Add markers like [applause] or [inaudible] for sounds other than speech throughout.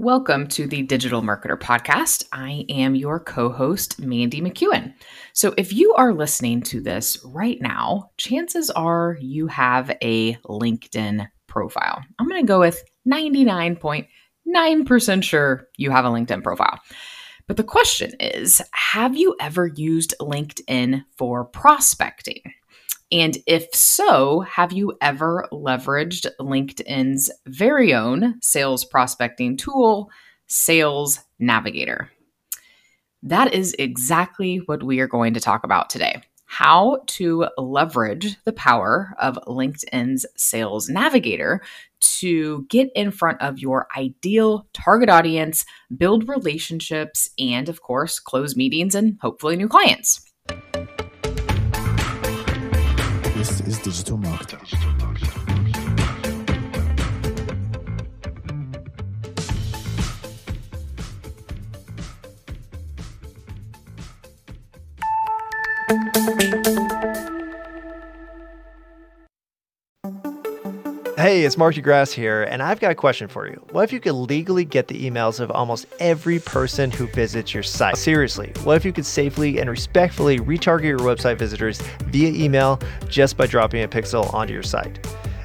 Welcome to the Digital Marketer Podcast. I am your co host, Mandy McEwen. So, if you are listening to this right now, chances are you have a LinkedIn profile. I'm going to go with 99.9% sure you have a LinkedIn profile. But the question is Have you ever used LinkedIn for prospecting? And if so, have you ever leveraged LinkedIn's very own sales prospecting tool, Sales Navigator? That is exactly what we are going to talk about today. How to leverage the power of LinkedIn's Sales Navigator to get in front of your ideal target audience, build relationships, and of course, close meetings and hopefully new clients. Is Digital Marketer. Hey, it's Mark DeGrasse here, and I've got a question for you. What if you could legally get the emails of almost every person who visits your site? Seriously, what if you could safely and respectfully retarget your website visitors via email just by dropping a pixel onto your site?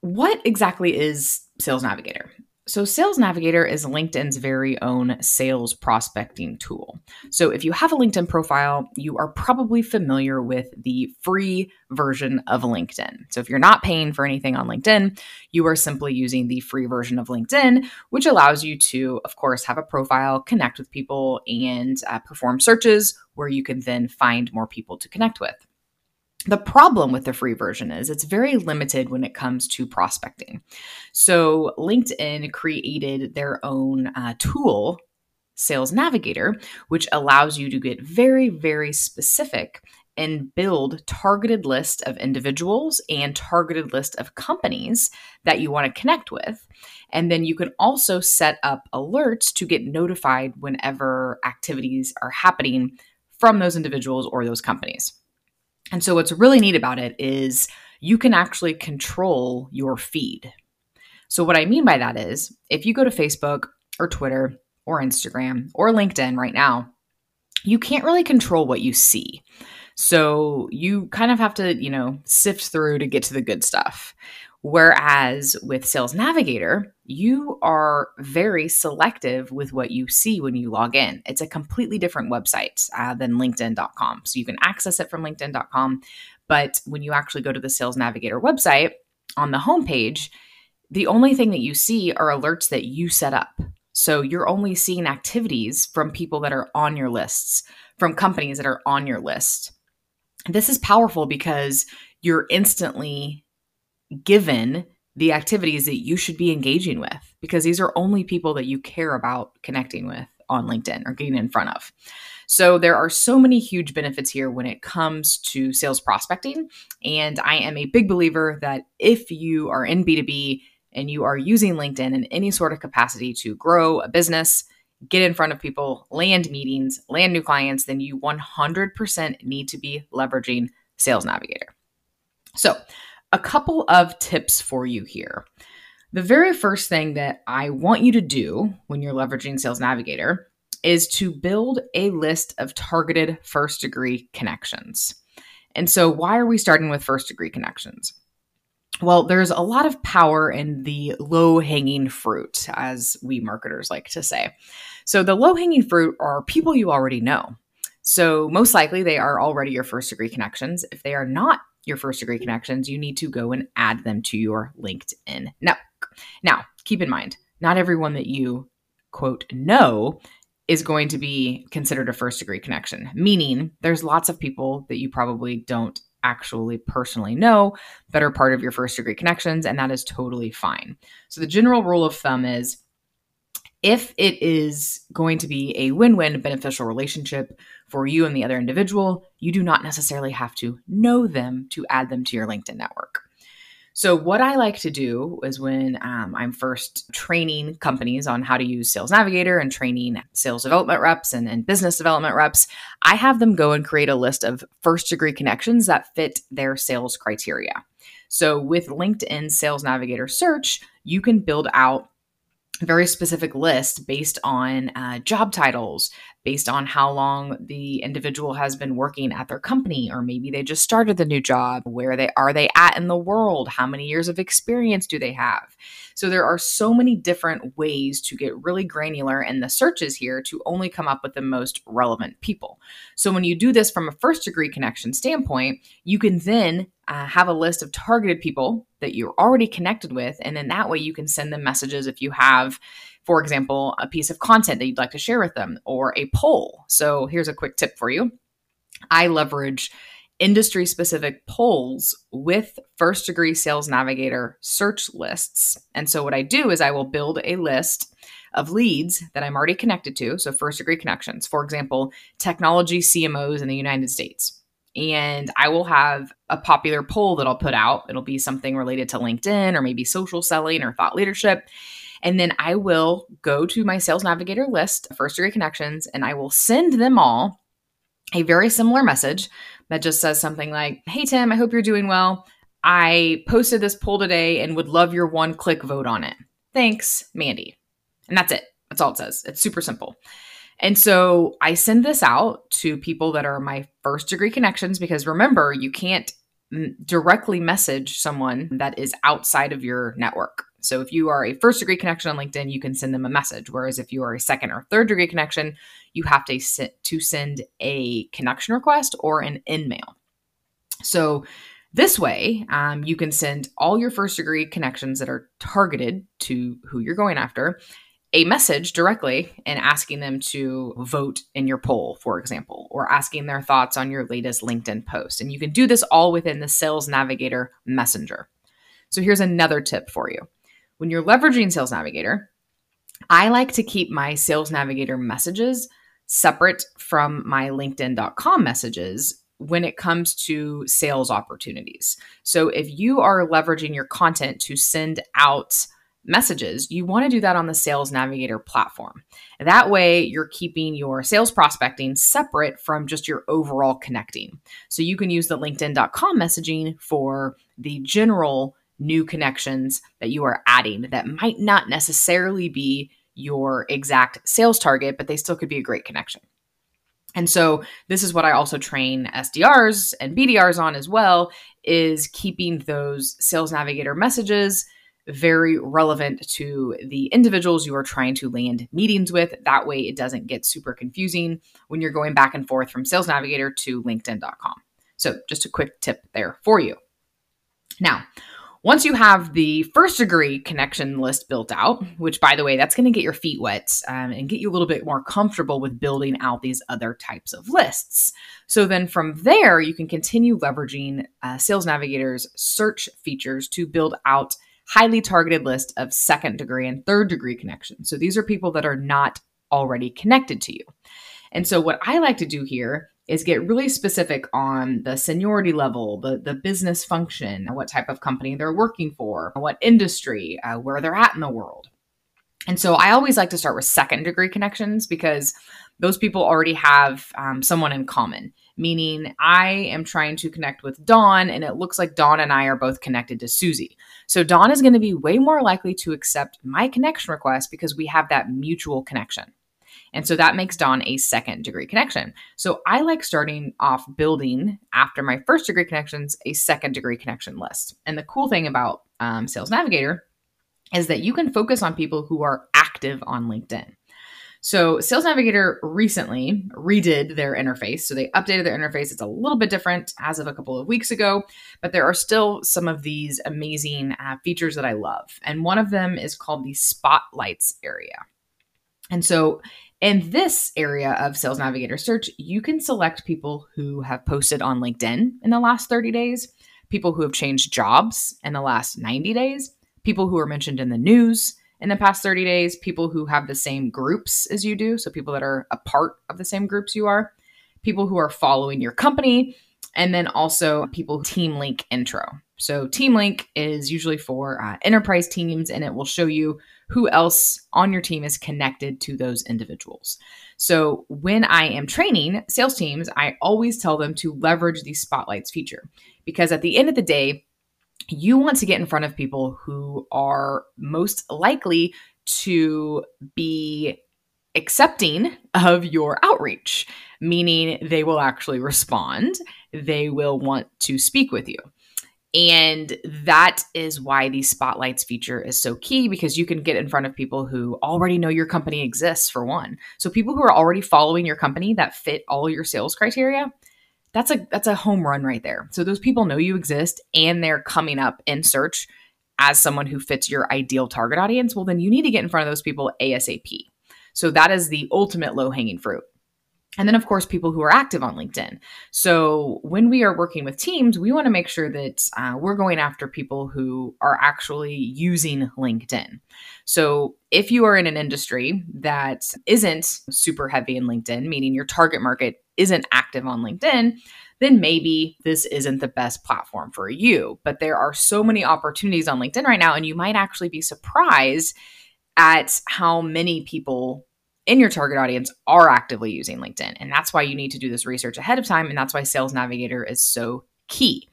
what exactly is Sales Navigator? So, Sales Navigator is LinkedIn's very own sales prospecting tool. So, if you have a LinkedIn profile, you are probably familiar with the free version of LinkedIn. So, if you're not paying for anything on LinkedIn, you are simply using the free version of LinkedIn, which allows you to, of course, have a profile, connect with people, and uh, perform searches where you can then find more people to connect with. The problem with the free version is it's very limited when it comes to prospecting. So, LinkedIn created their own uh, tool, Sales Navigator, which allows you to get very, very specific and build targeted list of individuals and targeted list of companies that you want to connect with. And then you can also set up alerts to get notified whenever activities are happening from those individuals or those companies. And so, what's really neat about it is you can actually control your feed. So, what I mean by that is if you go to Facebook or Twitter or Instagram or LinkedIn right now, you can't really control what you see. So, you kind of have to, you know, sift through to get to the good stuff. Whereas with Sales Navigator, you are very selective with what you see when you log in. It's a completely different website uh, than LinkedIn.com. So you can access it from LinkedIn.com. But when you actually go to the Sales Navigator website on the homepage, the only thing that you see are alerts that you set up. So you're only seeing activities from people that are on your lists, from companies that are on your list. This is powerful because you're instantly given the activities that you should be engaging with because these are only people that you care about connecting with on LinkedIn or getting in front of. So there are so many huge benefits here when it comes to sales prospecting. And I am a big believer that if you are in B2B and you are using LinkedIn in any sort of capacity to grow a business, get in front of people, land meetings, land new clients, then you 100% need to be leveraging Sales Navigator. So, a couple of tips for you here. The very first thing that I want you to do when you're leveraging Sales Navigator is to build a list of targeted first degree connections. And so, why are we starting with first degree connections? Well, there's a lot of power in the low hanging fruit, as we marketers like to say. So, the low hanging fruit are people you already know. So, most likely, they are already your first degree connections. If they are not your first degree connections, you need to go and add them to your LinkedIn network. Now, keep in mind, not everyone that you quote know is going to be considered a first degree connection, meaning there's lots of people that you probably don't actually personally know that are part of your first degree connections, and that is totally fine. So, the general rule of thumb is if it is going to be a win win beneficial relationship for you and the other individual, you do not necessarily have to know them to add them to your LinkedIn network. So, what I like to do is when um, I'm first training companies on how to use Sales Navigator and training sales development reps and, and business development reps, I have them go and create a list of first degree connections that fit their sales criteria. So, with LinkedIn Sales Navigator search, you can build out very specific list based on uh, job titles, based on how long the individual has been working at their company, or maybe they just started the new job. Where they are they at in the world? How many years of experience do they have? So there are so many different ways to get really granular in the searches here to only come up with the most relevant people. So when you do this from a first degree connection standpoint, you can then uh, have a list of targeted people that you're already connected with. And then that way you can send them messages if you have, for example, a piece of content that you'd like to share with them or a poll. So here's a quick tip for you I leverage industry specific polls with first degree sales navigator search lists. And so what I do is I will build a list of leads that I'm already connected to. So first degree connections, for example, technology CMOs in the United States and I will have a popular poll that I'll put out. It'll be something related to LinkedIn or maybe social selling or thought leadership. And then I will go to my sales navigator list, first degree connections, and I will send them all a very similar message that just says something like, Hey, Tim, I hope you're doing well. I posted this poll today and would love your one click vote on it. Thanks, Mandy. And that's it. That's all it says. It's super simple. And so I send this out to people that are my first degree connections because remember, you can't directly message someone that is outside of your network. So if you are a first degree connection on LinkedIn, you can send them a message. Whereas if you are a second or third degree connection, you have to, to send a connection request or an InMail. So this way, um, you can send all your first degree connections that are targeted to who you're going after a message directly and asking them to vote in your poll, for example, or asking their thoughts on your latest LinkedIn post. And you can do this all within the Sales Navigator Messenger. So here's another tip for you. When you're leveraging Sales Navigator, I like to keep my Sales Navigator messages separate from my LinkedIn.com messages when it comes to sales opportunities. So if you are leveraging your content to send out messages, you want to do that on the Sales Navigator platform. That way, you're keeping your sales prospecting separate from just your overall connecting. So you can use the LinkedIn.com messaging for the general new connections that you are adding that might not necessarily be your exact sales target, but they still could be a great connection. And so this is what I also train SDRs and BDRs on as well is keeping those sales navigator messages very relevant to the individuals you are trying to land meetings with. That way, it doesn't get super confusing when you're going back and forth from Sales Navigator to LinkedIn.com. So, just a quick tip there for you. Now, once you have the first degree connection list built out, which by the way, that's going to get your feet wet um, and get you a little bit more comfortable with building out these other types of lists. So then from there, you can continue leveraging uh, Sales Navigator's search features to build out highly targeted list of second degree and third degree connections. So these are people that are not already connected to you. And so what I like to do here is get really specific on the seniority level, the, the business function, what type of company they're working for, what industry, uh, where they're at in the world. And so I always like to start with second degree connections because those people already have um, someone in common meaning I am trying to connect with Dawn, and it looks like Dawn and I are both connected to Susie. So Dawn is going to be way more likely to accept my connection request because we have that mutual connection. And so that makes Dawn a second degree connection. So I like starting off building after my first degree connections a second degree connection list. And the cool thing about um, Sales Navigator is that you can focus on people who are active on LinkedIn. So, Sales Navigator recently redid their interface. So, they updated their interface. It's a little bit different as of a couple of weeks ago, but there are still some of these amazing uh, features that I love. And one of them is called the Spotlights area. And so, in this area of Sales Navigator search, you can select people who have posted on LinkedIn in the last 30 days, people who have changed jobs in the last 90 days, people who are mentioned in the news in the past 30 days, people who have the same groups as you do, so people that are a part of the same groups you are, people who are following your company, and then also people team link intro. So team link is usually for uh, enterprise teams and it will show you who else on your team is connected to those individuals. So when I am training sales teams, I always tell them to leverage the spotlights feature because at the end of the day, you want to get in front of people who are most likely to be accepting of your outreach, meaning they will actually respond, they will want to speak with you. And that is why the spotlights feature is so key because you can get in front of people who already know your company exists, for one. So, people who are already following your company that fit all your sales criteria, that's a that's a home run right there. So those people know you exist and they're coming up in search as someone who fits your ideal target audience. Well, then you need to get in front of those people ASAP. So that is the ultimate low hanging fruit. And then, of course, people who are active on LinkedIn. So, when we are working with teams, we want to make sure that uh, we're going after people who are actually using LinkedIn. So, if you are in an industry that isn't super heavy in LinkedIn, meaning your target market isn't active on LinkedIn, then maybe this isn't the best platform for you. But there are so many opportunities on LinkedIn right now, and you might actually be surprised at how many people in your target audience are actively using LinkedIn. And that's why you need to do this research ahead of time. And that's why Sales Navigator is so key.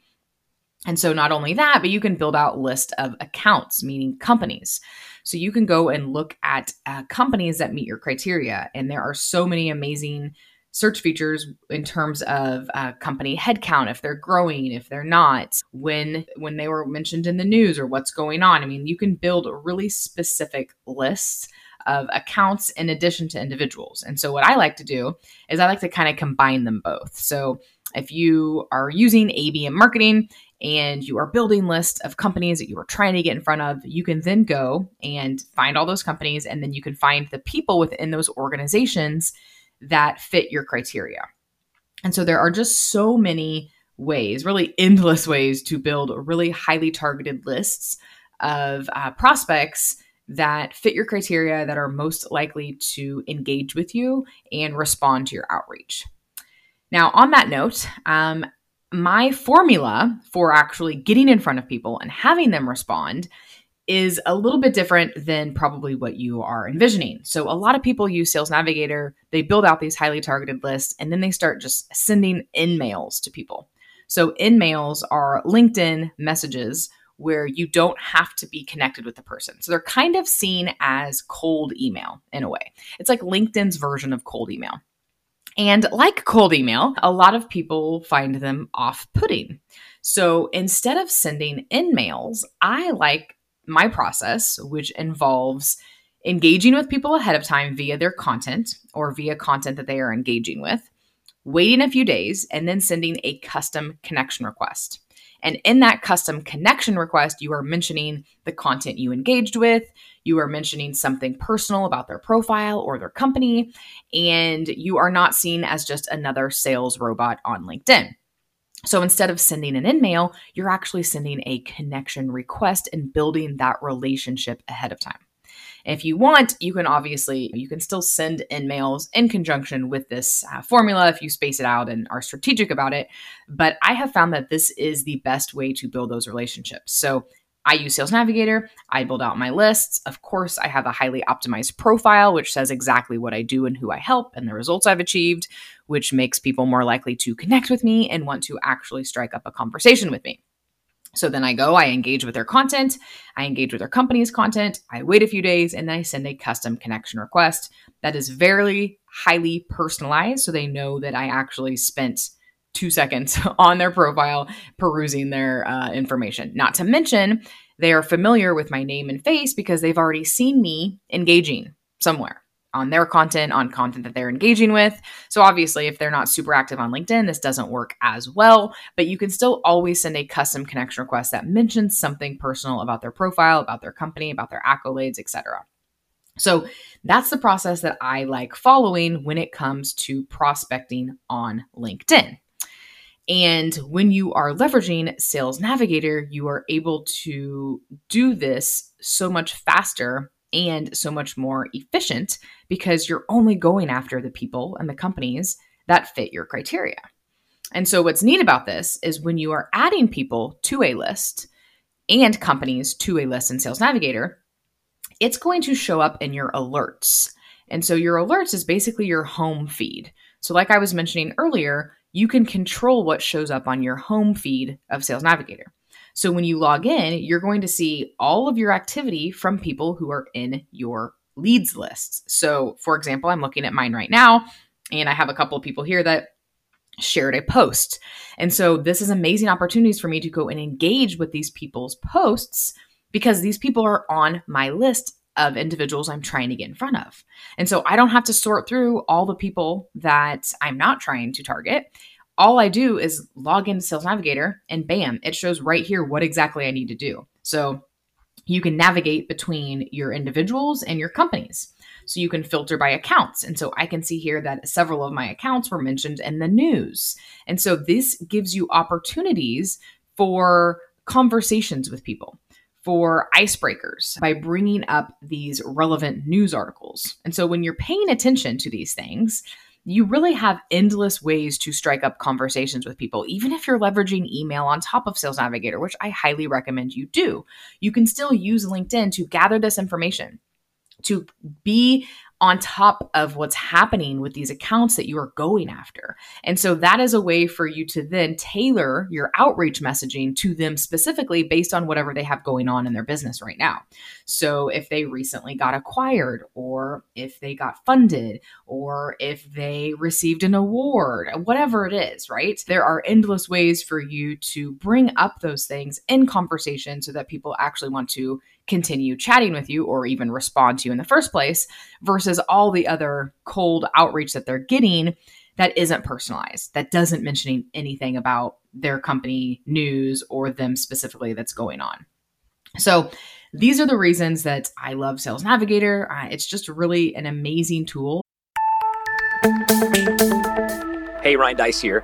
And so, not only that, but you can build out list of accounts, meaning companies. So you can go and look at uh, companies that meet your criteria. And there are so many amazing search features in terms of uh, company headcount if they're growing if they're not when when they were mentioned in the news or what's going on i mean you can build really specific lists of accounts in addition to individuals. And so, what I like to do is I like to kind of combine them both. So, if you are using ABM marketing and you are building lists of companies that you are trying to get in front of, you can then go and find all those companies, and then you can find the people within those organizations that fit your criteria. And so, there are just so many ways, really endless ways to build really highly targeted lists of uh, prospects that fit your criteria that are most likely to engage with you and respond to your outreach. Now, on that note, um, my formula for actually getting in front of people and having them respond is a little bit different than probably what you are envisioning. So, a lot of people use Sales Navigator, they build out these highly targeted lists, and then they start just sending InMails to people. So, InMails are LinkedIn messages where you don't have to be connected with the person. So they're kind of seen as cold email in a way. It's like LinkedIn's version of cold email. And like cold email, a lot of people find them off putting. So instead of sending InMails, I like my process, which involves engaging with people ahead of time via their content or via content that they are engaging with, waiting a few days, and then sending a custom connection request. And in that custom connection request, you are mentioning the content you engaged with, you are mentioning something personal about their profile or their company, and you are not seen as just another sales robot on LinkedIn. So instead of sending an in-mail, you're actually sending a connection request and building that relationship ahead of time. If you want, you can obviously you can still send InMails in conjunction with this uh, formula if you space it out and are strategic about it. But I have found that this is the best way to build those relationships. So I use Sales Navigator. I build out my lists. Of course, I have a highly optimized profile, which says exactly what I do and who I help and the results I've achieved, which makes people more likely to connect with me and want to actually strike up a conversation with me. So then I go, I engage with their content, I engage with their company's content, I wait a few days, and then I send a custom connection request that is very highly personalized. So they know that I actually spent two seconds [laughs] on their profile perusing their uh, information. Not to mention, they are familiar with my name and face because they've already seen me engaging somewhere on their content, on content that they're engaging with. So obviously, if they're not super active on LinkedIn, this doesn't work as well, but you can still always send a custom connection request that mentions something personal about their profile, about their company, about their accolades, etc. So that's the process that I like following when it comes to prospecting on LinkedIn. And when you are leveraging Sales Navigator, you are able to do this so much faster and so much more efficient because you're only going after the people and the companies that fit your criteria. And so, what's neat about this is when you are adding people to a list and companies to a list in Sales Navigator, it's going to show up in your alerts. And so, your alerts is basically your home feed. So, like I was mentioning earlier, you can control what shows up on your home feed of Sales Navigator. So when you log in, you're going to see all of your activity from people who are in your leads lists. So, for example, I'm looking at mine right now, and I have a couple of people here that shared a post. And so, this is amazing opportunities for me to go and engage with these people's posts because these people are on my list of individuals I'm trying to get in front of. And so I don't have to sort through all the people that I'm not trying to target. All I do is log into Sales Navigator and bam, it shows right here what exactly I need to do. So you can navigate between your individuals and your companies. So you can filter by accounts. And so I can see here that several of my accounts were mentioned in the news. And so this gives you opportunities for conversations with people for icebreakers by bringing up these relevant news articles. And so when you're paying attention to these things, you really have endless ways to strike up conversations with people, even if you're leveraging email on top of Sales Navigator, which I highly recommend you do. You can still use LinkedIn to gather this information, to be on top of what's happening with these accounts that you are going after. And so that is a way for you to then tailor your outreach messaging to them specifically based on whatever they have going on in their business right now. So if they recently got acquired, or if they got funded, or if they received an award, whatever it is, right? There are endless ways for you to bring up those things in conversation so that people actually want to continue chatting with you or even respond to you in the first place versus all the other cold outreach that they're getting that isn't personalized, that doesn't mention anything about their company news or them specifically that's going on. So, these are the reasons that I love Sales Navigator. It's just really an amazing tool. Hey, Ryan Deiss here.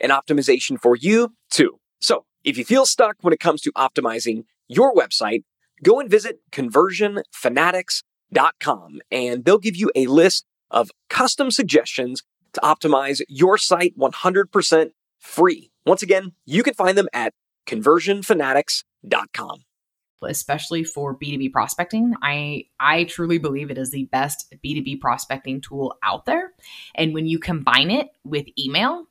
and optimization for you too. So if you feel stuck when it comes to optimizing your website, go and visit conversionfanatics.com and they'll give you a list of custom suggestions to optimize your site 100% free. Once again, you can find them at conversionfanatics.com especially for B2B prospecting. I I truly believe it is the best B2B prospecting tool out there. And when you combine it with email,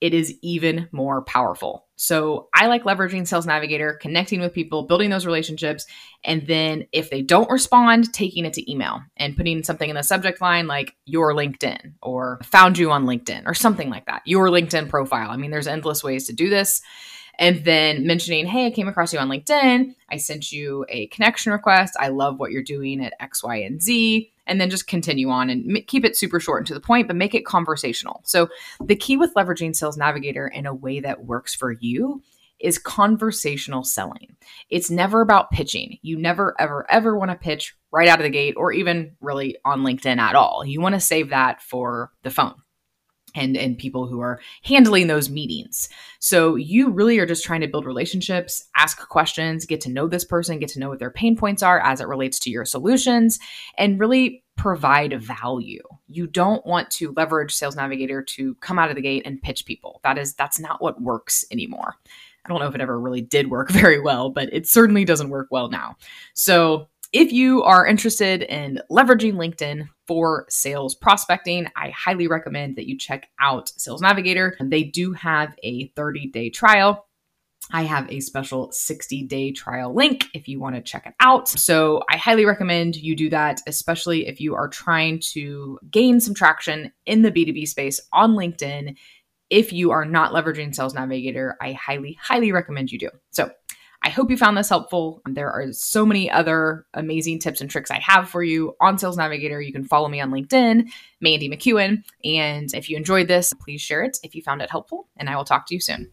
it is even more powerful. So I like leveraging Sales Navigator, connecting with people, building those relationships, and then if they don't respond, taking it to email and putting something in the subject line like your LinkedIn or found you on LinkedIn or something like that. Your LinkedIn profile. I mean, there's endless ways to do this and then mentioning, hey, I came across you on LinkedIn. I sent you a connection request. I love what you're doing at X, Y, and Z. And then just continue on and keep it super short and to the point, but make it conversational. So, the key with leveraging Sales Navigator in a way that works for you is conversational selling. It's never about pitching. You never, ever, ever want to pitch right out of the gate or even really on LinkedIn at all. You want to save that for the phone. And and people who are handling those meetings. So you really are just trying to build relationships, ask questions, get to know this person, get to know what their pain points are as it relates to your solutions and really provide value. You don't want to leverage Sales Navigator to come out of the gate and pitch people. That is that's not what works anymore. I don't know if it ever really did work [laughs] very well, but it certainly doesn't work well now. So if you are interested in leveraging LinkedIn for sales prospecting, I highly recommend that you check out Sales Navigator. They do have a 30 day trial. I have a special 60 day trial link if you want to check it out. So I highly recommend you do that, especially if you are trying to gain some traction in the B2B space on LinkedIn. If you are not leveraging Sales Navigator, I highly, highly recommend you do. So I hope you found this helpful. Um, there are so many other amazing tips and tricks I have for you on Sales Navigator. You can follow me on LinkedIn, Mandy McEwen. And if you enjoyed this, please share it if you found it helpful, and I will talk to you soon.